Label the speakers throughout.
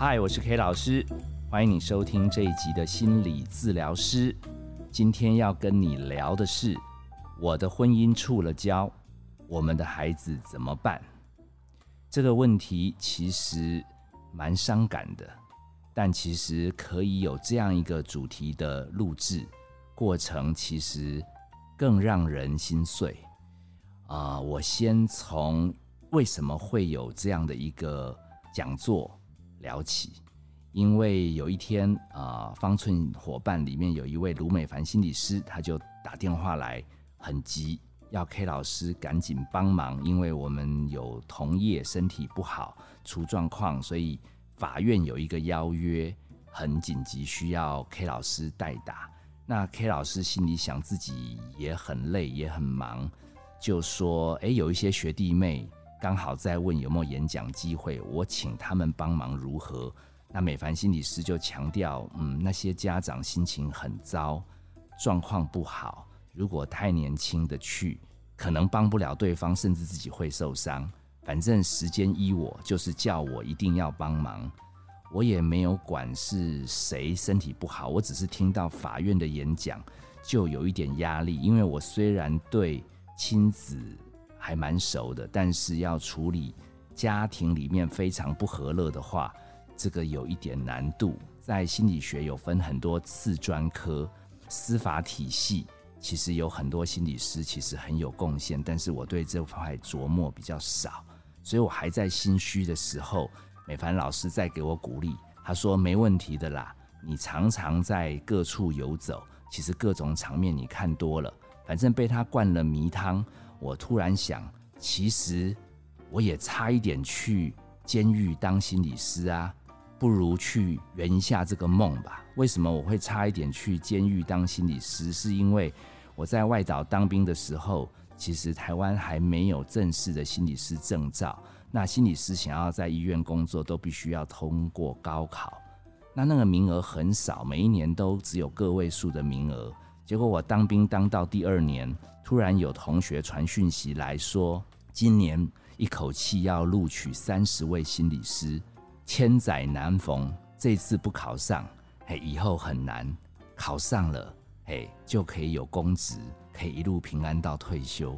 Speaker 1: 嗨，我是 K 老师，欢迎你收听这一集的心理治疗师。今天要跟你聊的是，我的婚姻触了礁，我们的孩子怎么办？这个问题其实蛮伤感的，但其实可以有这样一个主题的录制过程，其实更让人心碎。啊，我先从为什么会有这样的一个讲座。聊起，因为有一天啊，方寸伙伴里面有一位卢美凡心理师，他就打电话来，很急，要 K 老师赶紧帮忙，因为我们有同业身体不好出状况，所以法院有一个邀约，很紧急，需要 K 老师代打。那 K 老师心里想自己也很累，也很忙，就说：“哎，有一些学弟妹。”刚好在问有没有演讲机会，我请他们帮忙如何？那美凡心理师就强调，嗯，那些家长心情很糟，状况不好，如果太年轻的去，可能帮不了对方，甚至自己会受伤。反正时间依我，就是叫我一定要帮忙。我也没有管是谁身体不好，我只是听到法院的演讲，就有一点压力，因为我虽然对亲子。还蛮熟的，但是要处理家庭里面非常不和乐的话，这个有一点难度。在心理学有分很多次专科，司法体系其实有很多心理师其实很有贡献，但是我对这块琢磨比较少，所以我还在心虚的时候，美凡老师在给我鼓励，他说没问题的啦，你常常在各处游走，其实各种场面你看多了，反正被他灌了迷汤。我突然想，其实我也差一点去监狱当心理师啊，不如去圆一下这个梦吧。为什么我会差一点去监狱当心理师？是因为我在外岛当兵的时候，其实台湾还没有正式的心理师证照。那心理师想要在医院工作，都必须要通过高考。那那个名额很少，每一年都只有个位数的名额。结果我当兵当到第二年，突然有同学传讯息来说，今年一口气要录取三十位心理师，千载难逢，这次不考上，嘿，以后很难；考上了，嘿，就可以有公职，可以一路平安到退休。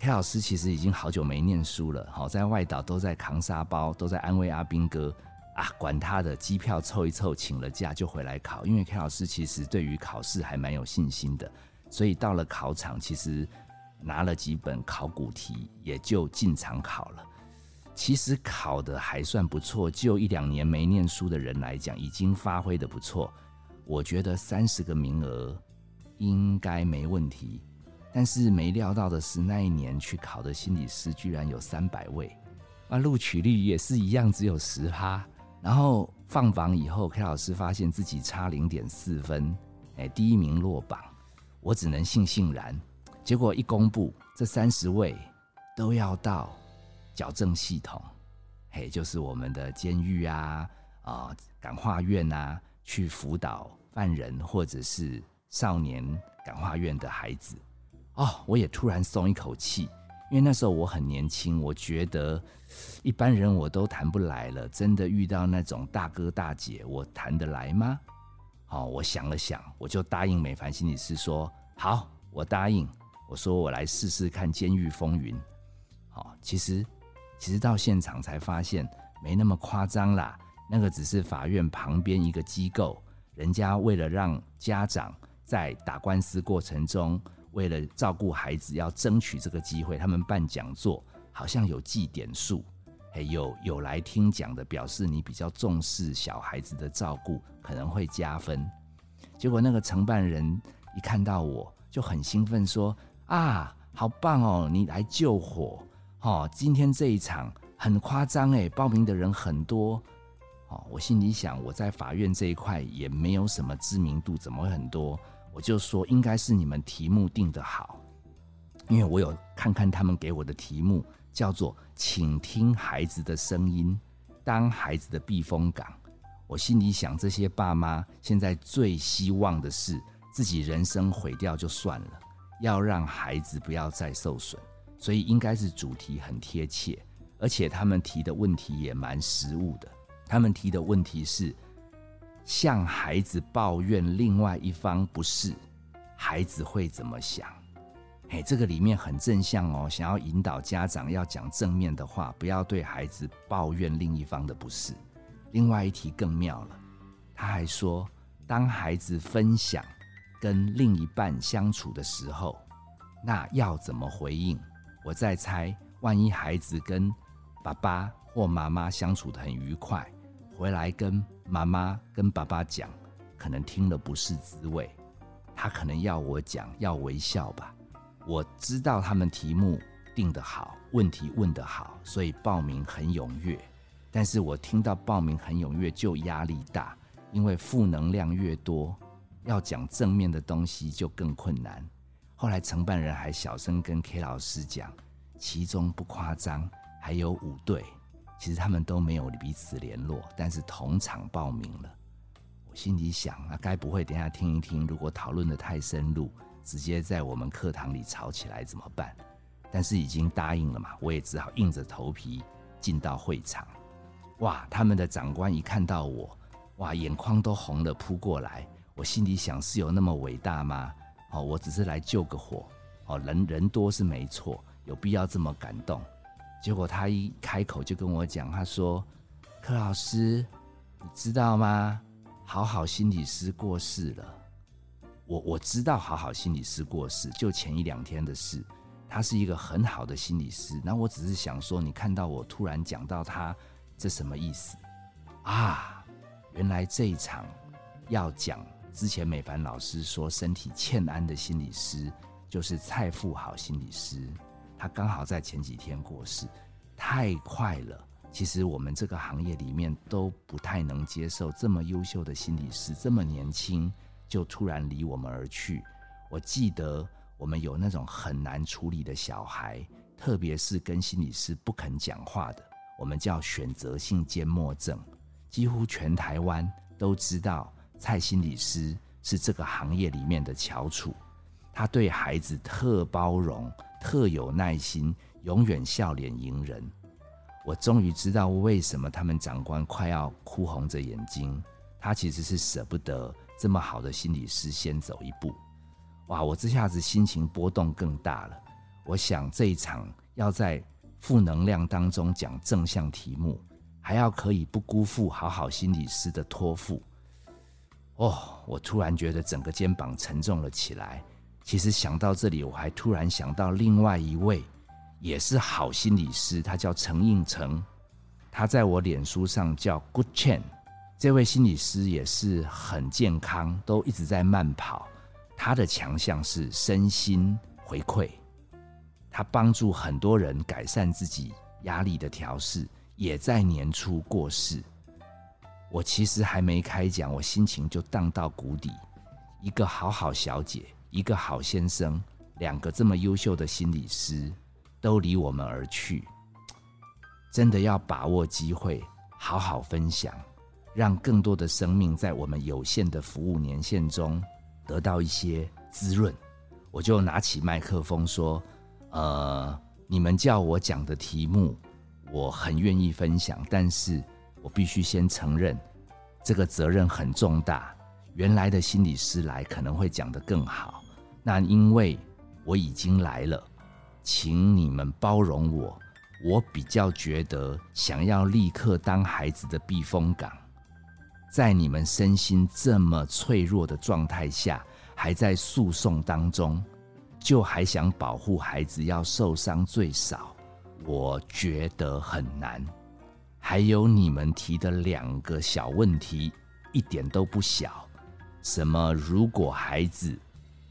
Speaker 1: K 老师其实已经好久没念书了，好在外岛都在扛沙包，都在安慰阿兵哥。啊，管他的，机票凑一凑，请了假就回来考。因为 K 老师其实对于考试还蛮有信心的，所以到了考场，其实拿了几本考古题，也就进场考了。其实考的还算不错，就一两年没念书的人来讲，已经发挥的不错。我觉得三十个名额应该没问题。但是没料到的是，那一年去考的心理师居然有三百位，啊，录取率也是一样，只有十趴。然后放榜以后，K 老师发现自己差零点四分，哎，第一名落榜，我只能悻悻然。结果一公布，这三十位都要到矫正系统，嘿，就是我们的监狱啊、啊感化院啊，去辅导犯人或者是少年感化院的孩子。哦，我也突然松一口气。因为那时候我很年轻，我觉得一般人我都谈不来了。真的遇到那种大哥大姐，我谈得来吗？好，我想了想，我就答应美凡心理师说：“好，我答应。”我说：“我来试试看监狱风云。”好，其实其实到现场才发现没那么夸张啦。那个只是法院旁边一个机构，人家为了让家长在打官司过程中。为了照顾孩子，要争取这个机会，他们办讲座，好像有计点数，有有来听讲的，表示你比较重视小孩子的照顾，可能会加分。结果那个承办人一看到我就很兴奋，说：“啊，好棒哦，你来救火哦！今天这一场很夸张哎，报名的人很多哦。”我心里想，我在法院这一块也没有什么知名度，怎么会很多？我就说应该是你们题目定的好，因为我有看看他们给我的题目，叫做“请听孩子的声音，当孩子的避风港”。我心里想，这些爸妈现在最希望的是自己人生毁掉就算了，要让孩子不要再受损，所以应该是主题很贴切，而且他们提的问题也蛮实务的。他们提的问题是向孩子抱怨另外一方不是，孩子会怎么想？哎，这个里面很正向哦，想要引导家长要讲正面的话，不要对孩子抱怨另一方的不是。另外一题更妙了，他还说，当孩子分享跟另一半相处的时候，那要怎么回应？我在猜，万一孩子跟爸爸或妈妈相处的很愉快，回来跟妈妈跟爸爸讲，可能听了不是滋味，他可能要我讲，要微笑吧。我知道他们题目定得好，问题问得好，所以报名很踊跃。但是我听到报名很踊跃就压力大，因为负能量越多，要讲正面的东西就更困难。后来承办人还小声跟 K 老师讲，其中不夸张，还有五对，其实他们都没有彼此联络，但是同场报名了。我心里想，啊该不会等下听一听，如果讨论的太深入。直接在我们课堂里吵起来怎么办？但是已经答应了嘛，我也只好硬着头皮进到会场。哇，他们的长官一看到我，哇，眼眶都红了，扑过来。我心里想，是有那么伟大吗？哦，我只是来救个火。哦，人人多是没错，有必要这么感动？结果他一开口就跟我讲，他说：“柯老师，你知道吗？好好心理师过世了。”我我知道好好心理师过世，就前一两天的事。他是一个很好的心理师，那我只是想说，你看到我突然讲到他，这什么意思啊？原来这一场要讲之前美凡老师说身体欠安的心理师，就是蔡富好心理师，他刚好在前几天过世，太快了。其实我们这个行业里面都不太能接受这么优秀的心理师这么年轻。就突然离我们而去。我记得我们有那种很难处理的小孩，特别是跟心理师不肯讲话的，我们叫选择性缄默症。几乎全台湾都知道蔡心理师是这个行业里面的翘楚。他对孩子特包容、特有耐心，永远笑脸迎人。我终于知道为什么他们长官快要哭红着眼睛，他其实是舍不得。这么好的心理师先走一步，哇！我这下子心情波动更大了。我想这一场要在负能量当中讲正向题目，还要可以不辜负好好心理师的托付。哦，我突然觉得整个肩膀沉重了起来。其实想到这里，我还突然想到另外一位也是好心理师，他叫陈应成，他在我脸书上叫 Good Chan。这位心理师也是很健康，都一直在慢跑。他的强项是身心回馈，他帮助很多人改善自己压力的调试，也在年初过世。我其实还没开讲，我心情就荡到谷底。一个好好小姐，一个好先生，两个这么优秀的心理师都离我们而去，真的要把握机会，好好分享。让更多的生命在我们有限的服务年限中得到一些滋润，我就拿起麦克风说：“呃，你们叫我讲的题目，我很愿意分享，但是我必须先承认，这个责任很重大。原来的心理师来可能会讲得更好，那因为我已经来了，请你们包容我。我比较觉得想要立刻当孩子的避风港。”在你们身心这么脆弱的状态下，还在诉讼当中，就还想保护孩子要受伤最少，我觉得很难。还有你们提的两个小问题，一点都不小。什么？如果孩子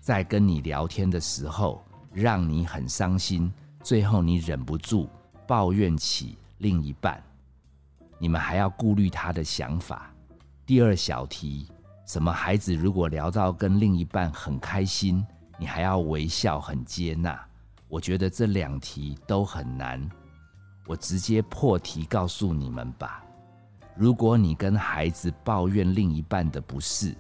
Speaker 1: 在跟你聊天的时候让你很伤心，最后你忍不住抱怨起另一半，你们还要顾虑他的想法。第二小题，什么孩子如果聊到跟另一半很开心，你还要微笑很接纳？我觉得这两题都很难。我直接破题告诉你们吧。如果你跟孩子抱怨另一半的不是，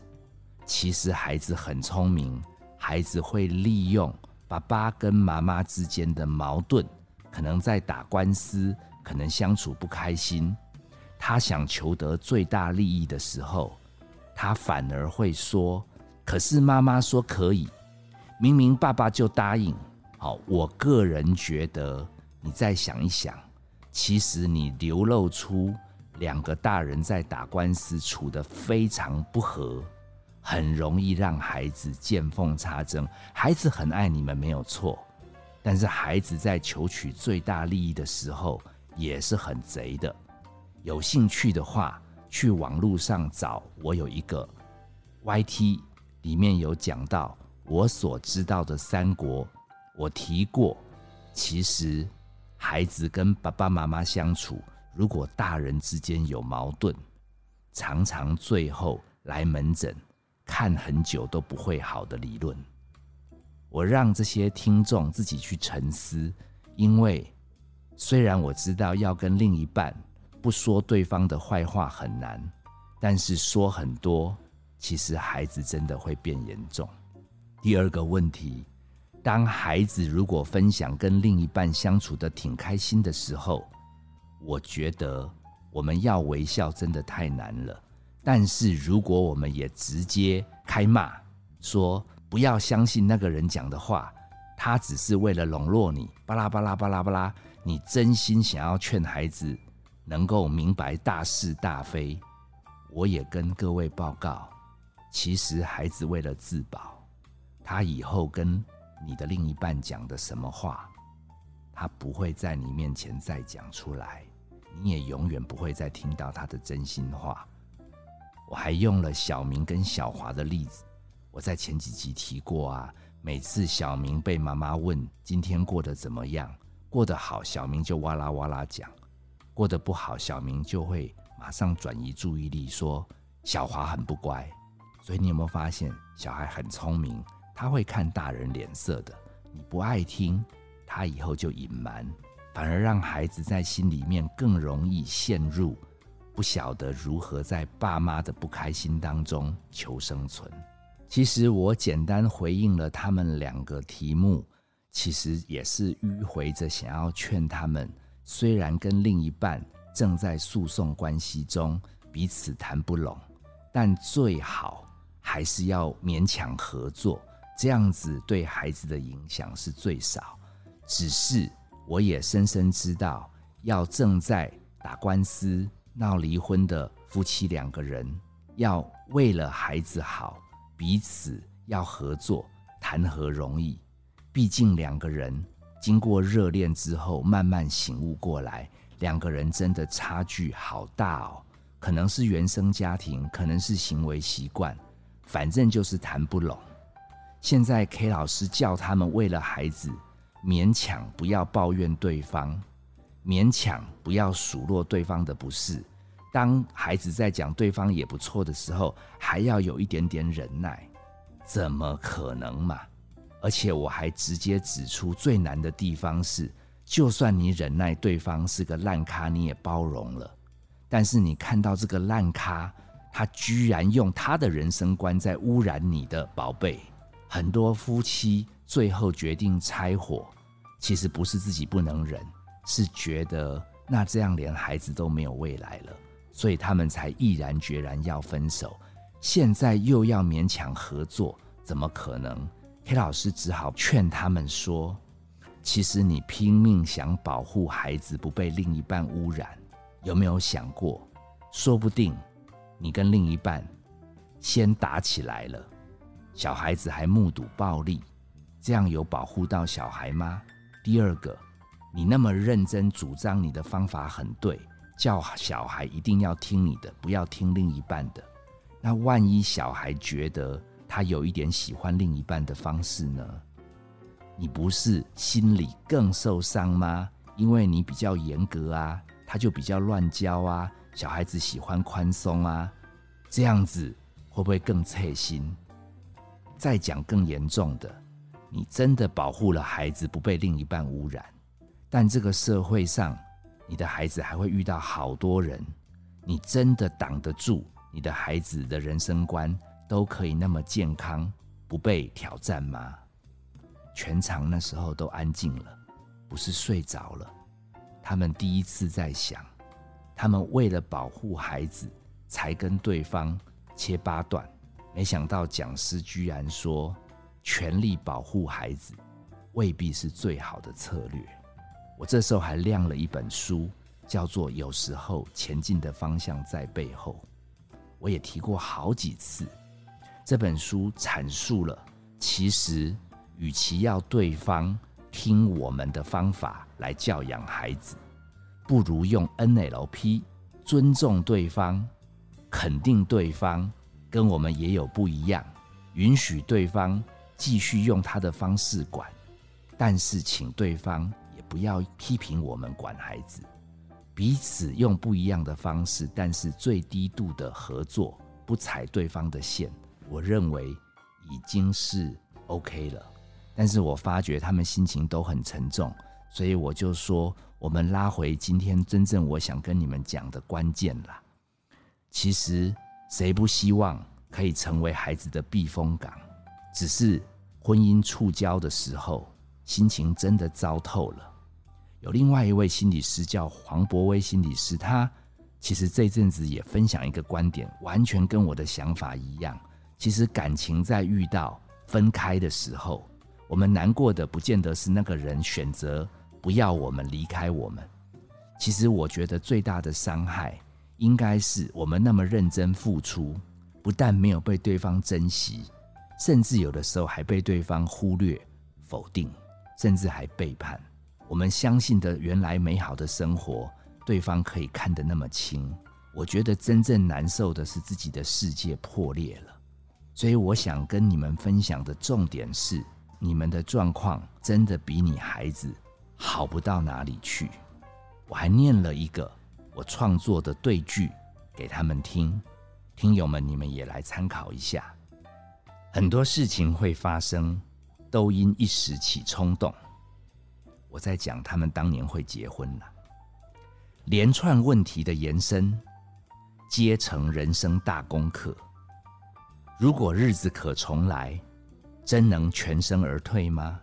Speaker 1: 其实孩子很聪明，孩子会利用爸爸跟妈妈之间的矛盾，可能在打官司，可能相处不开心。他想求得最大利益的时候，他反而会说：“可是妈妈说可以，明明爸爸就答应。”好，我个人觉得，你再想一想，其实你流露出两个大人在打官司处得非常不和，很容易让孩子见缝插针。孩子很爱你们没有错，但是孩子在求取最大利益的时候也是很贼的。有兴趣的话，去网络上找。我有一个 YT，里面有讲到我所知道的三国。我提过，其实孩子跟爸爸妈妈相处，如果大人之间有矛盾，常常最后来门诊看很久都不会好的理论。我让这些听众自己去沉思，因为虽然我知道要跟另一半。不说对方的坏话很难，但是说很多，其实孩子真的会变严重。第二个问题，当孩子如果分享跟另一半相处的挺开心的时候，我觉得我们要微笑真的太难了。但是如果我们也直接开骂，说不要相信那个人讲的话，他只是为了笼络你，巴拉巴拉巴拉巴拉，你真心想要劝孩子。能够明白大是大非，我也跟各位报告，其实孩子为了自保，他以后跟你的另一半讲的什么话，他不会在你面前再讲出来，你也永远不会再听到他的真心话。我还用了小明跟小华的例子，我在前几集提过啊，每次小明被妈妈问今天过得怎么样，过得好，小明就哇啦哇啦讲。过得不好，小明就会马上转移注意力，说小华很不乖。所以你有没有发现，小孩很聪明，他会看大人脸色的。你不爱听，他以后就隐瞒，反而让孩子在心里面更容易陷入不晓得如何在爸妈的不开心当中求生存。其实我简单回应了他们两个题目，其实也是迂回着想要劝他们。虽然跟另一半正在诉讼关系中，彼此谈不拢，但最好还是要勉强合作，这样子对孩子的影响是最少。只是我也深深知道，要正在打官司、闹离婚的夫妻两个人，要为了孩子好，彼此要合作，谈何容易？毕竟两个人。经过热恋之后，慢慢醒悟过来，两个人真的差距好大哦。可能是原生家庭，可能是行为习惯，反正就是谈不拢。现在 K 老师叫他们为了孩子，勉强不要抱怨对方，勉强不要数落对方的不是。当孩子在讲对方也不错的时候，还要有一点点忍耐。怎么可能嘛？而且我还直接指出最难的地方是，就算你忍耐对方是个烂咖，你也包容了。但是你看到这个烂咖，他居然用他的人生观在污染你的宝贝。很多夫妻最后决定拆伙，其实不是自己不能忍，是觉得那这样连孩子都没有未来了，所以他们才毅然决然要分手。现在又要勉强合作，怎么可能？黑老师只好劝他们说：“其实你拼命想保护孩子不被另一半污染，有没有想过，说不定你跟另一半先打起来了，小孩子还目睹暴力，这样有保护到小孩吗？第二个，你那么认真主张你的方法很对，叫小孩一定要听你的，不要听另一半的，那万一小孩觉得……”他有一点喜欢另一半的方式呢，你不是心里更受伤吗？因为你比较严格啊，他就比较乱教啊。小孩子喜欢宽松啊，这样子会不会更刺心？再讲更严重的，你真的保护了孩子不被另一半污染，但这个社会上，你的孩子还会遇到好多人，你真的挡得住你的孩子的人生观？都可以那么健康，不被挑战吗？全场那时候都安静了，不是睡着了。他们第一次在想，他们为了保护孩子，才跟对方切八段。没想到讲师居然说，全力保护孩子未必是最好的策略。我这时候还亮了一本书，叫做《有时候前进的方向在背后》。我也提过好几次，这本书阐述了，其实与其要对方听我们的方法来教养孩子，不如用 NLP 尊重对方、肯定对方。跟我们也有不一样，允许对方继续用他的方式管，但是请对方也不要批评我们管孩子，彼此用不一样的方式，但是最低度的合作，不踩对方的线，我认为已经是 OK 了。但是我发觉他们心情都很沉重，所以我就说，我们拉回今天真正我想跟你们讲的关键啦，其实。谁不希望可以成为孩子的避风港？只是婚姻触礁的时候，心情真的糟透了。有另外一位心理师叫黄博威心理师，他其实这阵子也分享一个观点，完全跟我的想法一样。其实感情在遇到分开的时候，我们难过的不见得是那个人选择不要我们离开我们。其实我觉得最大的伤害。应该是我们那么认真付出，不但没有被对方珍惜，甚至有的时候还被对方忽略、否定，甚至还背叛。我们相信的原来美好的生活，对方可以看得那么轻。我觉得真正难受的是自己的世界破裂了。所以我想跟你们分享的重点是，你们的状况真的比你孩子好不到哪里去。我还念了一个。我创作的对句给他们听，听友们，你们也来参考一下。很多事情会发生，都因一时起冲动。我在讲他们当年会结婚了，连串问题的延伸，皆成人生大功课。如果日子可重来，真能全身而退吗？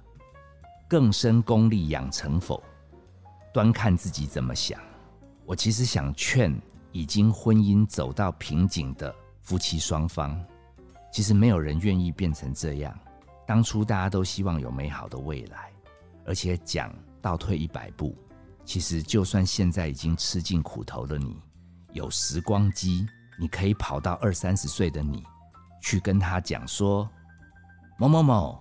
Speaker 1: 更深功力养成否？端看自己怎么想。我其实想劝已经婚姻走到瓶颈的夫妻双方，其实没有人愿意变成这样。当初大家都希望有美好的未来，而且讲倒退一百步，其实就算现在已经吃尽苦头的你，有时光机，你可以跑到二三十岁的你，去跟他讲说：某某某，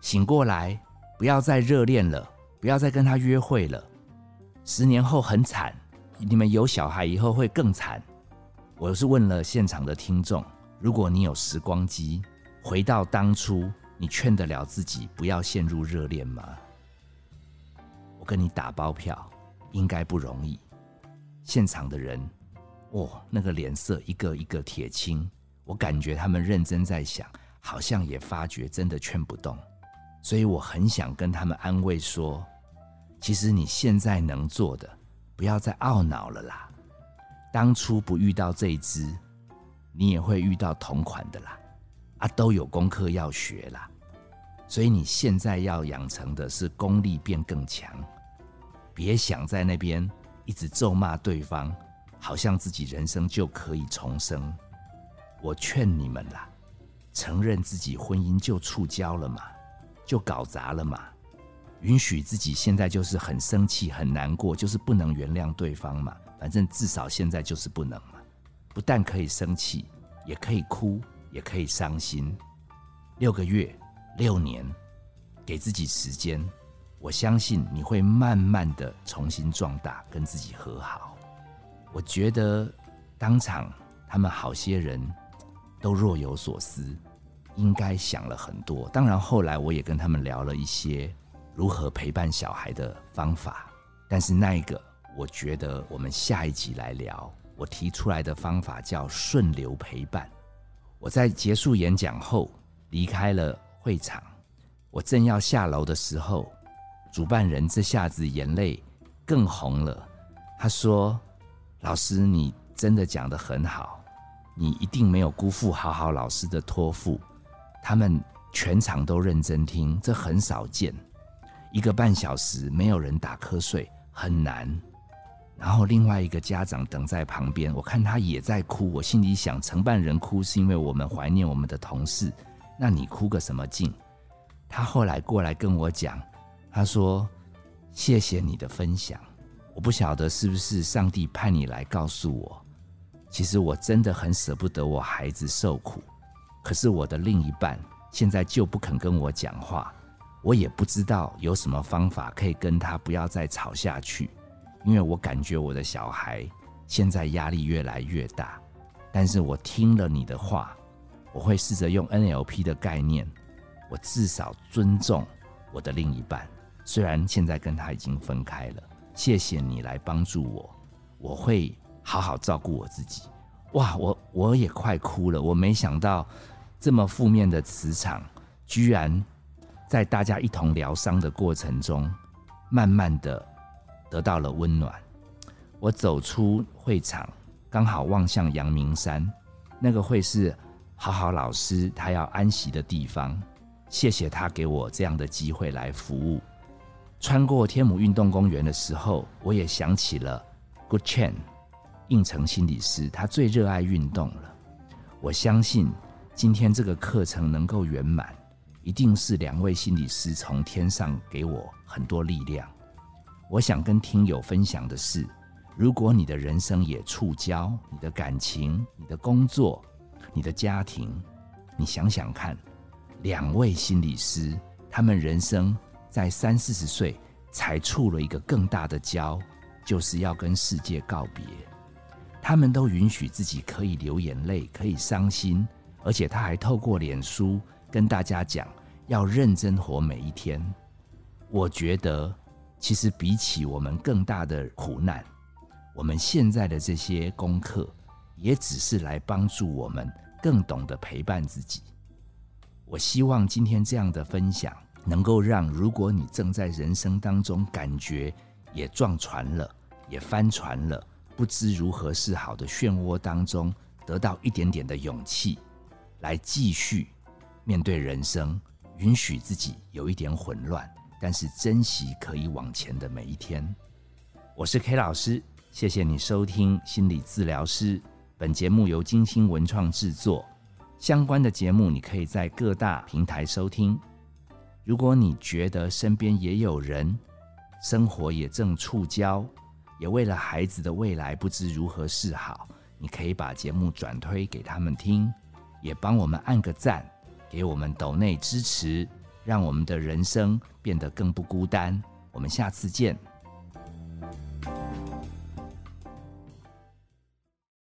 Speaker 1: 醒过来，不要再热恋了，不要再跟他约会了，十年后很惨。你们有小孩以后会更惨。我是问了现场的听众，如果你有时光机，回到当初，你劝得了自己不要陷入热恋吗？我跟你打包票，应该不容易。现场的人，哇，那个脸色一个一个铁青，我感觉他们认真在想，好像也发觉真的劝不动。所以我很想跟他们安慰说，其实你现在能做的。不要再懊恼了啦！当初不遇到这一只，你也会遇到同款的啦。啊，都有功课要学啦。所以你现在要养成的是功力变更强，别想在那边一直咒骂对方，好像自己人生就可以重生。我劝你们啦，承认自己婚姻就触礁了嘛，就搞砸了嘛。允许自己现在就是很生气、很难过，就是不能原谅对方嘛。反正至少现在就是不能嘛。不但可以生气，也可以哭，也可以伤心。六个月、六年，给自己时间，我相信你会慢慢的重新壮大，跟自己和好。我觉得当场他们好些人都若有所思，应该想了很多。当然后来我也跟他们聊了一些。如何陪伴小孩的方法，但是那一个，我觉得我们下一集来聊。我提出来的方法叫顺流陪伴。我在结束演讲后离开了会场，我正要下楼的时候，主办人这下子眼泪更红了。他说：“老师，你真的讲得很好，你一定没有辜负好好老师的托付。他们全场都认真听，这很少见。”一个半小时没有人打瞌睡很难，然后另外一个家长等在旁边，我看他也在哭，我心里想，承办人哭是因为我们怀念我们的同事，那你哭个什么劲？他后来过来跟我讲，他说：“谢谢你的分享，我不晓得是不是上帝派你来告诉我，其实我真的很舍不得我孩子受苦，可是我的另一半现在就不肯跟我讲话，我也不知道有什么方法可以跟他不要再吵下去。”因为我感觉我的小孩现在压力越来越大，但是我听了你的话，我会试着用 NLP 的概念，我至少尊重我的另一半，虽然现在跟他已经分开了。谢谢你来帮助我，我会好好照顾我自己。哇，我我也快哭了，我没想到这么负面的磁场，居然在大家一同疗伤的过程中，慢慢的。得到了温暖。我走出会场，刚好望向阳明山，那个会是好好老师他要安息的地方。谢谢他给我这样的机会来服务。穿过天母运动公园的时候，我也想起了 Good Chan 应成心理师，他最热爱运动了。我相信今天这个课程能够圆满，一定是两位心理师从天上给我很多力量。我想跟听友分享的是，如果你的人生也触礁，你的感情、你的工作、你的家庭，你想想看，两位心理师，他们人生在三四十岁才触了一个更大的礁，就是要跟世界告别。他们都允许自己可以流眼泪，可以伤心，而且他还透过脸书跟大家讲，要认真活每一天。我觉得。其实比起我们更大的苦难，我们现在的这些功课，也只是来帮助我们更懂得陪伴自己。我希望今天这样的分享，能够让如果你正在人生当中感觉也撞船了，也翻船了，不知如何是好的漩涡当中，得到一点点的勇气，来继续面对人生，允许自己有一点混乱。但是珍惜可以往前的每一天。我是 K 老师，谢谢你收听心理治疗师。本节目由金星文创制作，相关的节目你可以在各大平台收听。如果你觉得身边也有人生活也正触礁，也为了孩子的未来不知如何是好，你可以把节目转推给他们听，也帮我们按个赞，给我们抖内支持。让我们的人生变得更不孤单。我们下次见。